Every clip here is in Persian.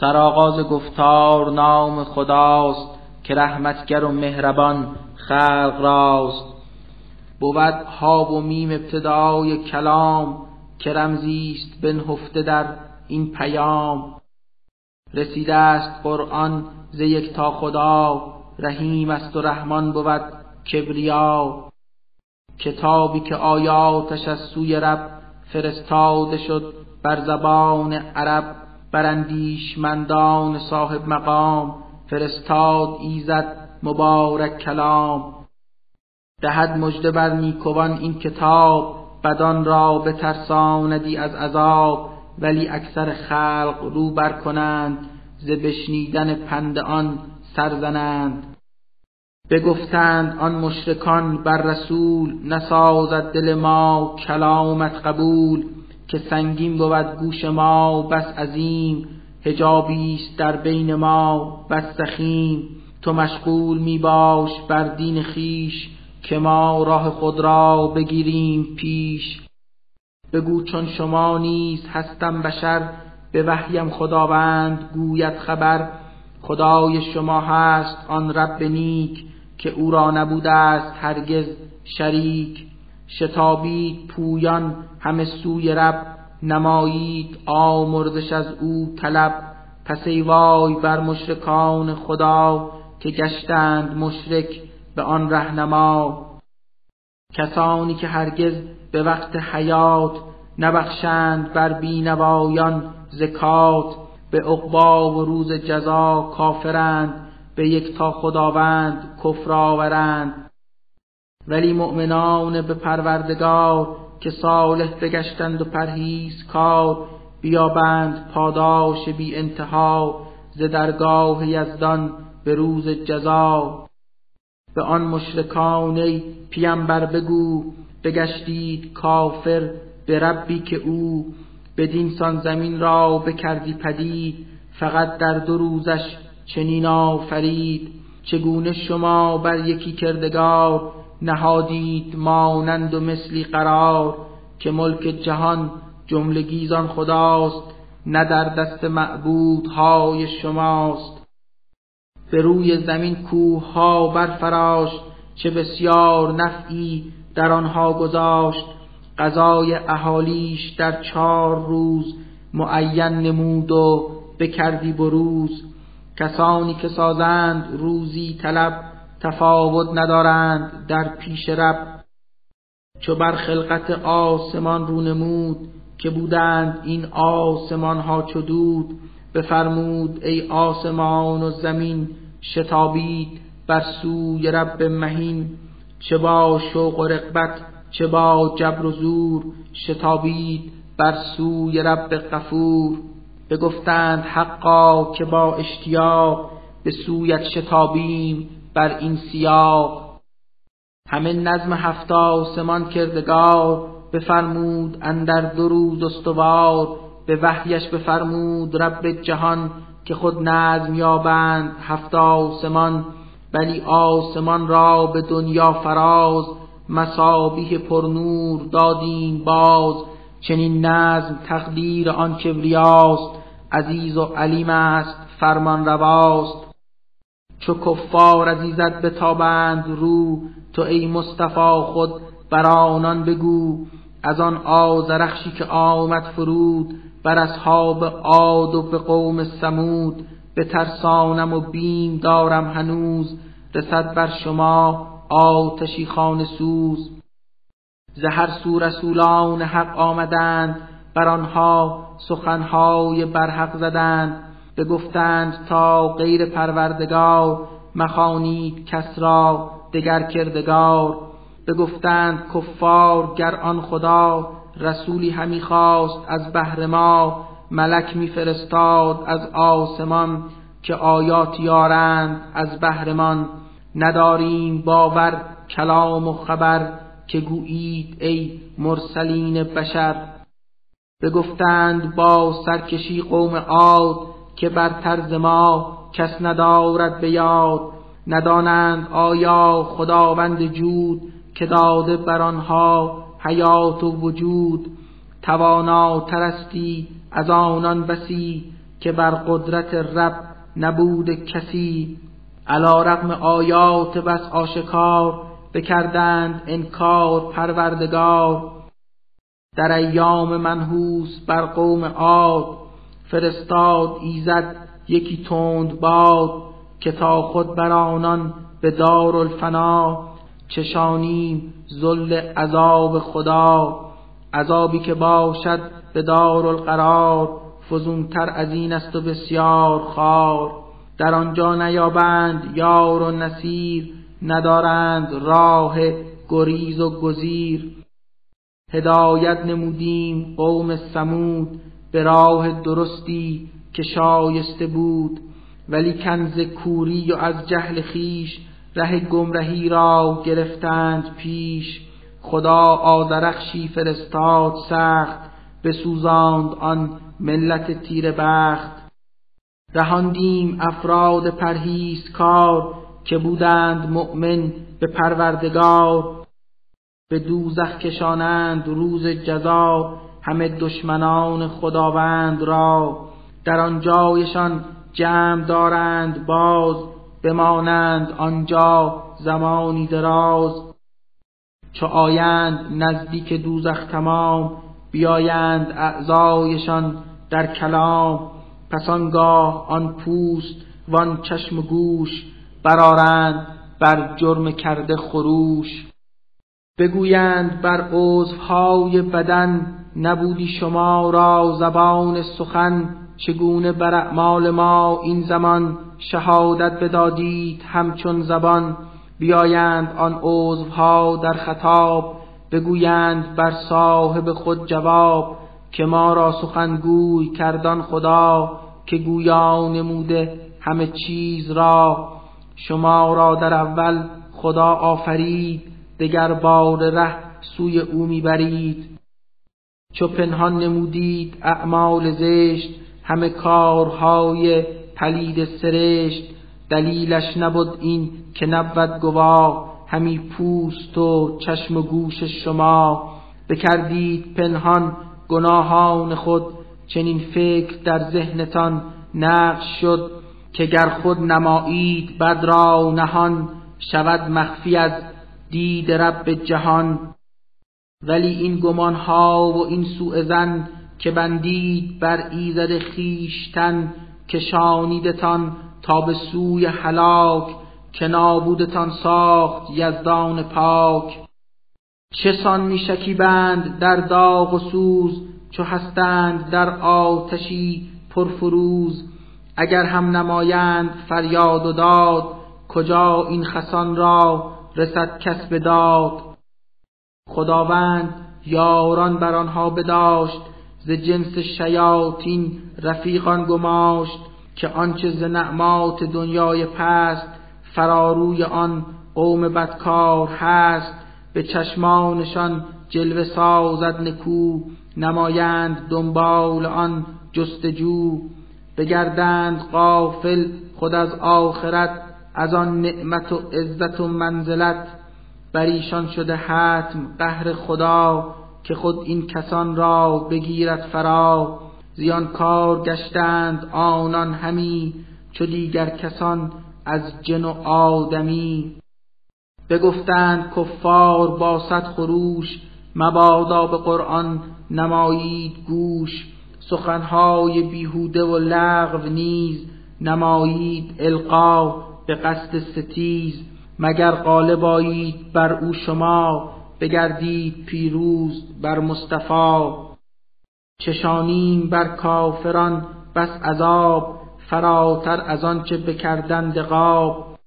سرآغاز گفتار نام خداست که رحمتگر و مهربان خلق راست. بود ها و میم ابتدای کلام که رمزیست بنهفته در این پیام. رسیده است قرآن ز یک تا خدا رحیم است و رحمان بود کبریا. کتابی که آیاتش از سوی رب فرستاده شد بر زبان عرب. براندیشمندان صاحب مقام فرستاد ایزد مبارک کلام. دهد مژده بر نیکوان این کتاب بدان را بترساندی از عذاب ولی اکثر خلق رو بر کنند ز بشنیدن پند آن سرزنند. بگفتند آن مشرکان بر رسول نسازد دل ما کلامت قبول. که سنگین بود گوش ما بس عظیم. حجابی است در بین ما بس سخیم. تو مشغول می باش بر دین خیش که ما راه خود را بگیریم پیش. بگو چون شما نیست هستم بشر به وحیم خداوند گوید خبر. خدای شما هست آن رب نیک که او را نبوده است هرگز شریک. شتابید پویان همه سوی رب نمایید آمرزش از او طلب. پس ای وای بر مشرکان خدا که گشتند مشرک به آن رهنما. کسانی که هرگز به وقت حیات نبخشند بر بینوایان زکات. به عقبا و روز جزا کافرند به یک تا خداوند کفر آورند. ولی مؤمنان به پروردگار که صالح بگشتند و پرهیز کار بیابند پاداش بی انتها ز درگاه یزدان به روز جزا. به آن مشرکان پیامبر بگو بگشتید کافر به ربی که او. بدین سان زمین را بکردی پدید فقط در دو روزش چنین آفرید. چگونه شما بر یکی کردگار نهادید مانند و مثلی قرار که ملک جهان جملگیزان خداست نه در دست معبودهای شماست. به روی زمین کوه ها چه بسیار نفعی در آنها گذاشت. غذای اهالیش در چهار روز معین نمود و بکردی بروز. کسانی که سازند روزی طلب تفاوت ندارند در پیش رب. چو بر خلقت آسمان رو نمود که بودند این آسمان ها چو دود بفرمود ای آسمان و زمین شتابید بر سوی رب مهین. چه با شوق و رغبت چه با جبر و زور شتابید بر سوی رب غفور. بگفتند حقا که با اشتیاق به سویت شتابیم بر این سیاق. همه نظم هفت آسمان کردگار بفرمود اندر دو روز استوار به وحیش بفرمود رب جهان که خود نظم یابند هفت آسمان بلی آسمان را به دنیا فراز مسابیه پرنور دادیم باز. چنین نظم تقدیر آن کبریاست عزیز و علیم است فرمان رواست. چو کفار از ایزد بتابند رو تو ای مصطفی خود بر آنان بگو. از آن آزرخشی که آمد فرود بر اصحاب عاد و به قوم سمود به ترسانم و بیم دارم هنوز رسد بر شما آتشی خانه سوز. زهر سو رسولان حق آمدند بر آنها سخنهای برحق زدند. بگفتند تا غیر پروردگار مخانید کس را دگر کردگار. بگفتند کفار گر آن خدا رسولی همی خواست از بهر ما ملک میفرستاد از آسمان که آیات یارند از بهرمان نداریم باور کلام و خبر که گویید ای مرسلین بشر. بگفتند با سرکشی قوم عاد که بر طرز ما کس ندارد به یاد ندانند آیا خداوند جود که داده بر آنها حیات و وجود. تواناترستی از آنان بسی که بر قدرت رب نبود کسی. علا رقم آیات بس آشکار بکردند انکار پروردگار. در ایام منحوس بر قوم عاد فرستاد ایزد یکی تند باد که تا خود بر آنان به دار الفنا چشانیم ذل عذاب خدا عذابی که باشد به دار القرار فزونتر از این است و بسیار خار. در آنجا نیابند یار و نصیر ندارند راه گریز و گزیر. هدایت نمودیم قوم سمود به راه درستی که شایسته بود ولی کنز کوری و از جهل خیش ره گمرهی را گرفتند پیش. خدا آدرخشی فرستاد سخت بسوزاند آن ملت تیر بخت. رهاندیم افراد پرهیز کار که بودند مؤمن به پروردگار. به دوزخ کشانند روز جزا همه دشمنان خداوند را. در آنجایشان جمع دارند باز بمانند آنجا زمانی دراز. چو آیند نزدیک دوزخ تمام بیایند اعضایشان در کلام. پس آنگاه آن پوست وان چشم و گوش برارند بر جرم کرده خروش. بگویند بر عضوهای بدن نبودی شما را زبان سخن چگونه بر اعمال ما این زمان شهادت بدادید همچون زبان؟ بیایند آن عضوها در خطاب بگویند بر صاحب خود جواب که ما را سخنگوی کردان خدا که گویا نموده همه چیز را. شما را در اول خدا آفرید دگر بار ره سوی او می‌برید. چو پنهان نمودید اعمال زشت همه کارهای پلید سرشت. دلیلش نبود این که نبود گواه همی پوست و چشم و گوش شما. بکردید پنهان گناهان خود چنین فکر در ذهنتان نقش شد که گر خود نمایید بد را نهان شود مخفی از دید رب جهان. ولی این گمان ها و این سوء زن که بندید بر ایزد خیشتن که شانیدتان تا به سوی هلاک که نابودتان ساخت یزدان پاک. چه سان می شکیبند در داغ و سوز چو هستند در آتشی پرفروز. اگر هم نمایند فریاد و داد کجا این خسان را رسد کس داد؟ خداوند یاران بر آنها بداشت ز جنس شیاطین رفیقان گماشت که آنچه ز نعمات دنیای پست فراروی آن قوم بدکار هست. به چشمانشان جلوه سازد نکو نمایند دنبال آن جستجو. بگردند قافل خود از آخرت از آن نعمت و عزت و منزلت. بر ایشان شده حتم قهر خدا که خود این کسان را بگیرد فرا. زیان کار گشتند آنان همی چو دیگر کسان از جن و آدمی. بگفتند کفار با صد خروش مبادا به قرآن نمایید گوش. سخنهای بیهوده و لغو نیز نمایید القا به قصد ستیز. مگر غالب آیید بر او شما بگردید پیروز بر مصطفی. چشانیم بر کافران بس عذاب فراتر از آنچه بکردند قاب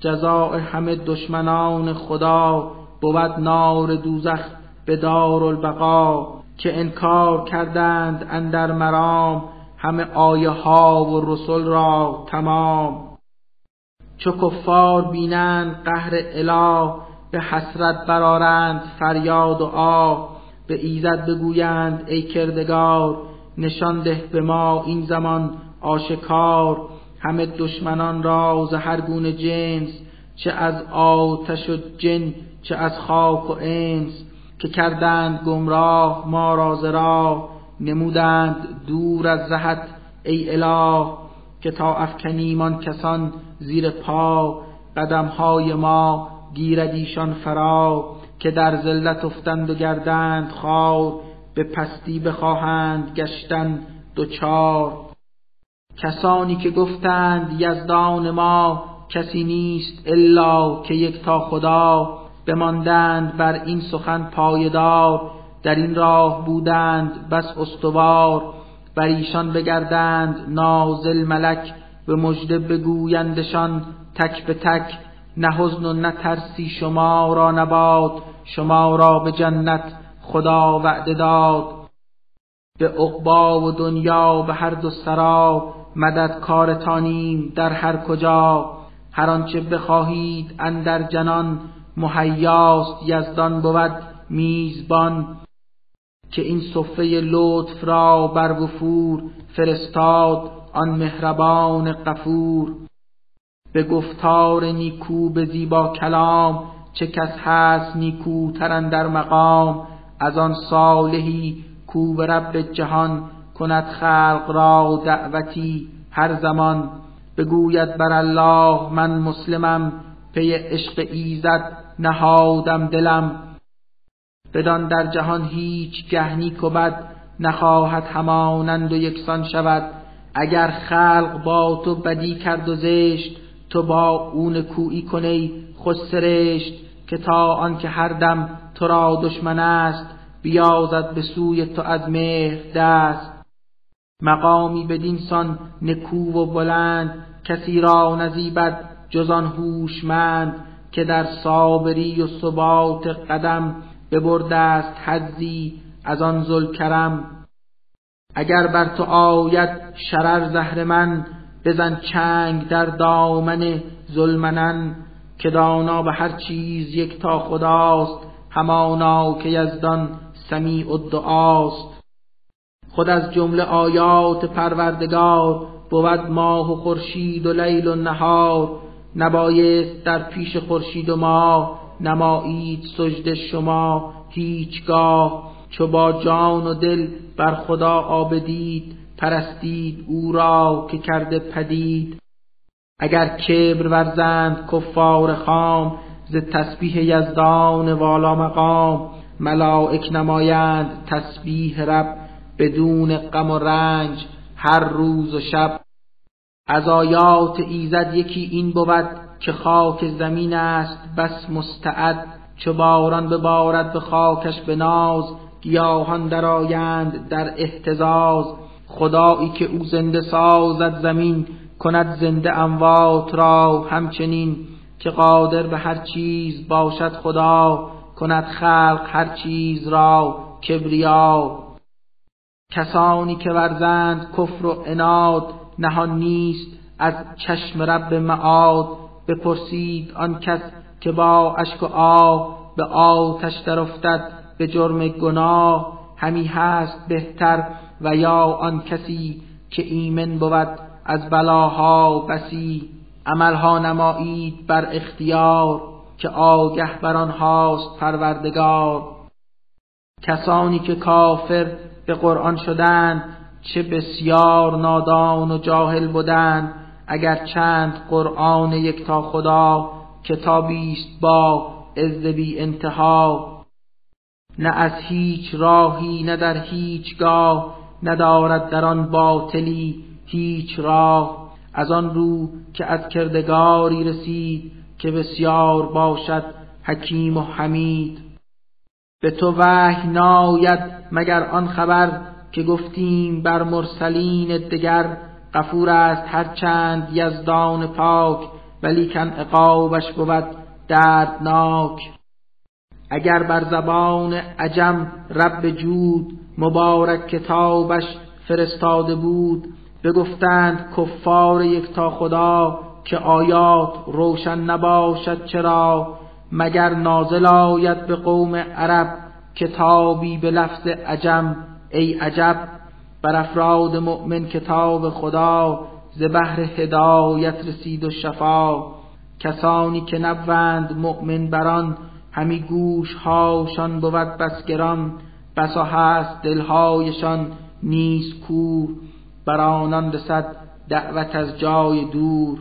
جزاء همه دشمنان خدا بود نار دوزخ به دار البقا که انکار کردند اندر مرام همه آیه ها و رسول را تمام. چو کفار بینند قهر اله به حسرت برارند فریاد و آه به ایزد بگویند ای کردگار نشان ده به ما این زمان آشکار. همه دشمنان را ز هر گونه جنس چه از آتش و جن چه از خاک و انس که کردند گمراه ما را ز نمودند دور از زهت ای اله. که تا افکنیمان کسان زیر پا قدمهای ما گیرد ایشان فرا که در ذلت افتند و گردند خار به پستی بخواهند گشتن دوچار. کسانی که گفتند یزدان ما کسی نیست الا که یک تا خدا بماندند بر این سخن پایدار در این راه بودند بس استوار. بر ایشان بگردند نازل ملک به مژده بگویندشان تک به تک نه حزن و نه ترسی شما را نباد شما را به جنت خدا وعده داد. به عقبا و دنیا به هر دو سرا مدد کارتانیم در هر کجا. هر آنچه بخواهید اندر جنان مهیاست یزدان بود میزبان. که این صفه لطف را بر وفور فرستاد آن مهربان قفور به گفتار نیکو به زیبا کلام چه کس هست نیکوترن در مقام. از آن صالحی کو به رب جهان کند خلق را دعوتی هر زمان. بگوید بر الله من مسلمم پی عشق ایزد نهادم دلم. بدان در جهان هیچ گهنی و بد نخواهد همانند و یکسان شود. اگر خلق با تو بدی کرد و زشت تو با اون کویی کنی خوش سرشت که تا آنکه هر دم تو را دشمن است بیازد به سوی تو از مهر دست. مقامی بدین سان نکو و بلند کسی را نزیبد جزان هوشمند که در صابری و ثبات قدم ببرده است حزی از آن کرم اگر بر تو آید شرر زهر من بزن چنگ در دامن ظلمنن که دانا به هر چیز یک تا خداست همانا که یزدان سمیع و دعاست خود از جمله آیات پروردگار بود ماه و خورشید و لیل و نهار. نبایست در پیش خورشید و ماه نمایید سجد شما هیچگاه چو با جان و دل بر خدا آبدید پرستید او را که کرده پدید. اگر کبر ورزند کفار خام ز تسبیح یزدان والا مقام. ملائک نمایند تسبیح رب بدون غم و رنج هر روز و شب. از آیات ایزد یکی این بود که خاک زمین است بس مستعد. چو باران ببارد به خاکش به ناز گیاهان درآیند در احتزاز خدایی که او زنده سازد زمین کند زنده اموات را همچنین. که قادر به هر چیز باشد خدا کند خلق هر چیز را کبریا. کسانی که ورزند کفر و اناد نهان نیست از چشم رب معاد. بپرسید آن کس که با اشک و آه به آتش در افتد به جرم گناه همی هست بهتر و یا آن کسی که ایمن بود از بلاها بسی. عملها نمایید بر اختیار که آگه بر آنهاست پروردگار. کسانی که کافر به قرآن شدند چه بسیار نادان و جاهل بودند. اگر چند قرآن یک تا خدا کتابی است با عز بی انتها. نه از هیچ راهی نه در هیچ گاه ندارد در آن باطلی هیچ راه. از آن رو که از کردگاری رسید که بسیار باشد حکیم و حمید. به تو وحی ناید مگر آن خبر که گفتیم بر مرسلین دگر؟ غفور است هرچند یزدان پاک ولیکن عقابش بود دردناک. اگر بر زبان عجم رب جود مبارک کتابش فرستاده بود بگفتند کفار یکتا خدا که آیات روشن نباشد چرا؟ مگر نازل آید به قوم عرب کتابی به لفظ عجم؟ ای عجب بر افراد مؤمن کتاب خدا ز بحر هدایت رسید و شفا. کسانی که نبوند مؤمن بران همی گوش هاشان بود بس گران. بسا هست دلهایشان نیست کور. بر آنان رسد دعوت از جای دور.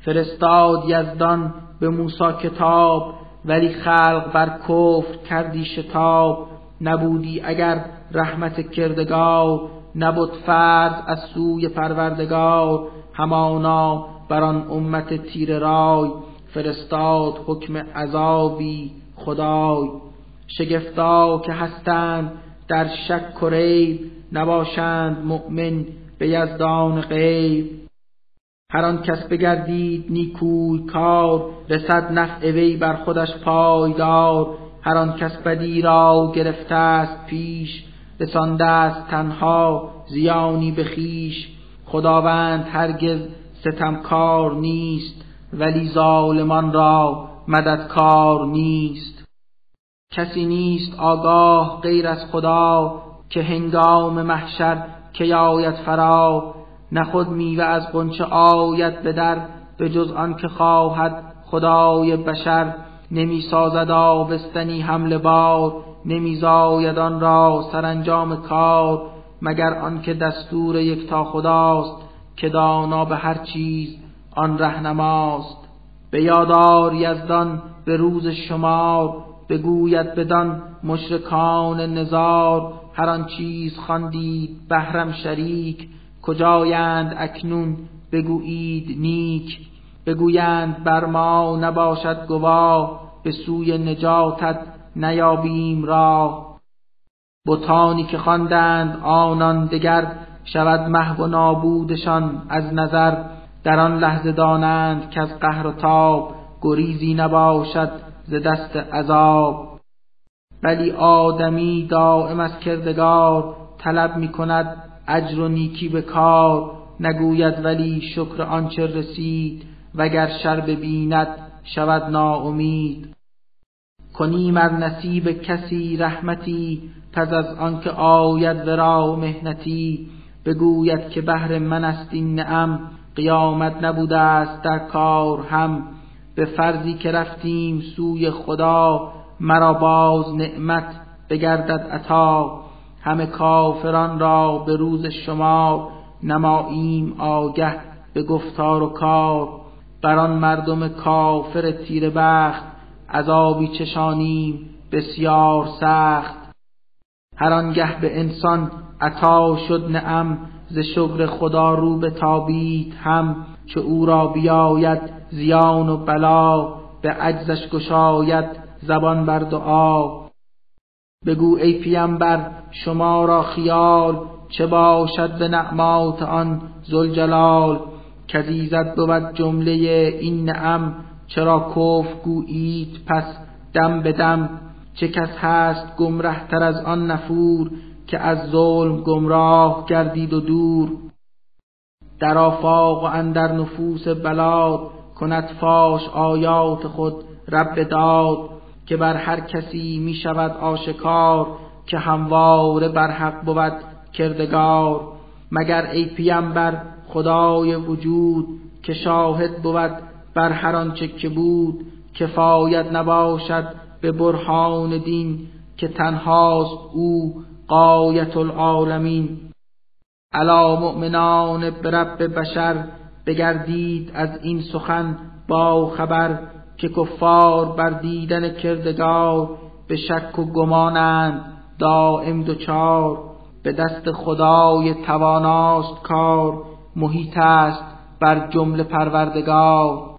فرستاد یزدان به موسی کتاب ولی خلق بر کفر کردی شتاب. نبودی اگر رحمت کردگار نبود فرض از سوی پروردگار همانا بر آن امت تیر رای فرستاد حکم عذابی خدای. شگفتا که هستند در شک و ریب نباشند مؤمن به یزدان غیب. هر آن کس بگردید نیکوی کار رسد نفع وی بر خودش پایدار. هر آن کس بدی را گرفته است پیش رسانده است تنها زیانی به خویش. خداوند هرگز ستمکار نیست ولی ظالمان را مددکار نیست. کسی نیست آگاه غیر از خدا که هنگام محشر که یاید فرا. نه خود میوه از قنچه آید به در به جز آن که خواهد خدای بشر. نمی سازد آبستنی حمل بار نمی زاید آن را سرانجام کار مگر آنکه دستور یکتا خداست که دانا به هر چیز آن رهنماست. به یادار یزدان به روز شمار بگوید بدان مشرکان نزار هر آن چیز خواندید بهرم شریک کجایند اکنون بگویید نیک. بگویند بر ما نباشد گواه به سوی نجاتت نیابیم را بتانی که خواندند آنان دگر شود محو و نابودشان از نظر. در آن لحظه دانند که از قهر و تاب گریزی نباشد ز دست عذاب. ولی آدمی دائم از کردگار طلب می کند اجر و نیکی به کار. نگوید ولی شکر آنچه رسید وگر شر ببیند شود ناامید. کنیم ار نصیب کسی رحمتی پس از آنکه آید ورا مهنتی. بگوید که بهر من است این نعم قیامت نبوده است در کار هم. به فرضی که رفتیم سوی خدا مرا باز نعمت بگردد عطا. همه کافران را به روز شما نماییم آگه به گفتار و کار. بر آن مردم کافر تیر بخت عذابی چشانیم بسیار سخت. هر آنگه به انسان عطا شد نعم ز شکر خدا رو به تابید هم که او را بیاید زیان و بلا به عجزش گشاید زبان بر دعا. بگو ای پیمبر شما را خیال چه باشد به نعمات آن زلجلال کزیزت بود جمله این نعم چرا کف گویید پس دم به دم؟ چه کس هست گمره تر از آن نفور که از ظلم گمراه گردید و دور؟ در آفاق و اندر نفوس بلاد کند فاش آیات خود رب داد که بر هر کسی می شود آشکار که همواره بر حق بود کردگار. مگر ای پیمبر خدای وجود که شاهد بود بر هر آنچه که بود کفایت نباشد به برهان دین که تنهاست او قایت العالمین. علا مؤمنان برب بشر بگردید از این سخن با خبر که کفار بر دیدن کردگار به شک و گمانند دائم دوچار به دست خدای تواناست کار محیط است بر جمله پروردگار.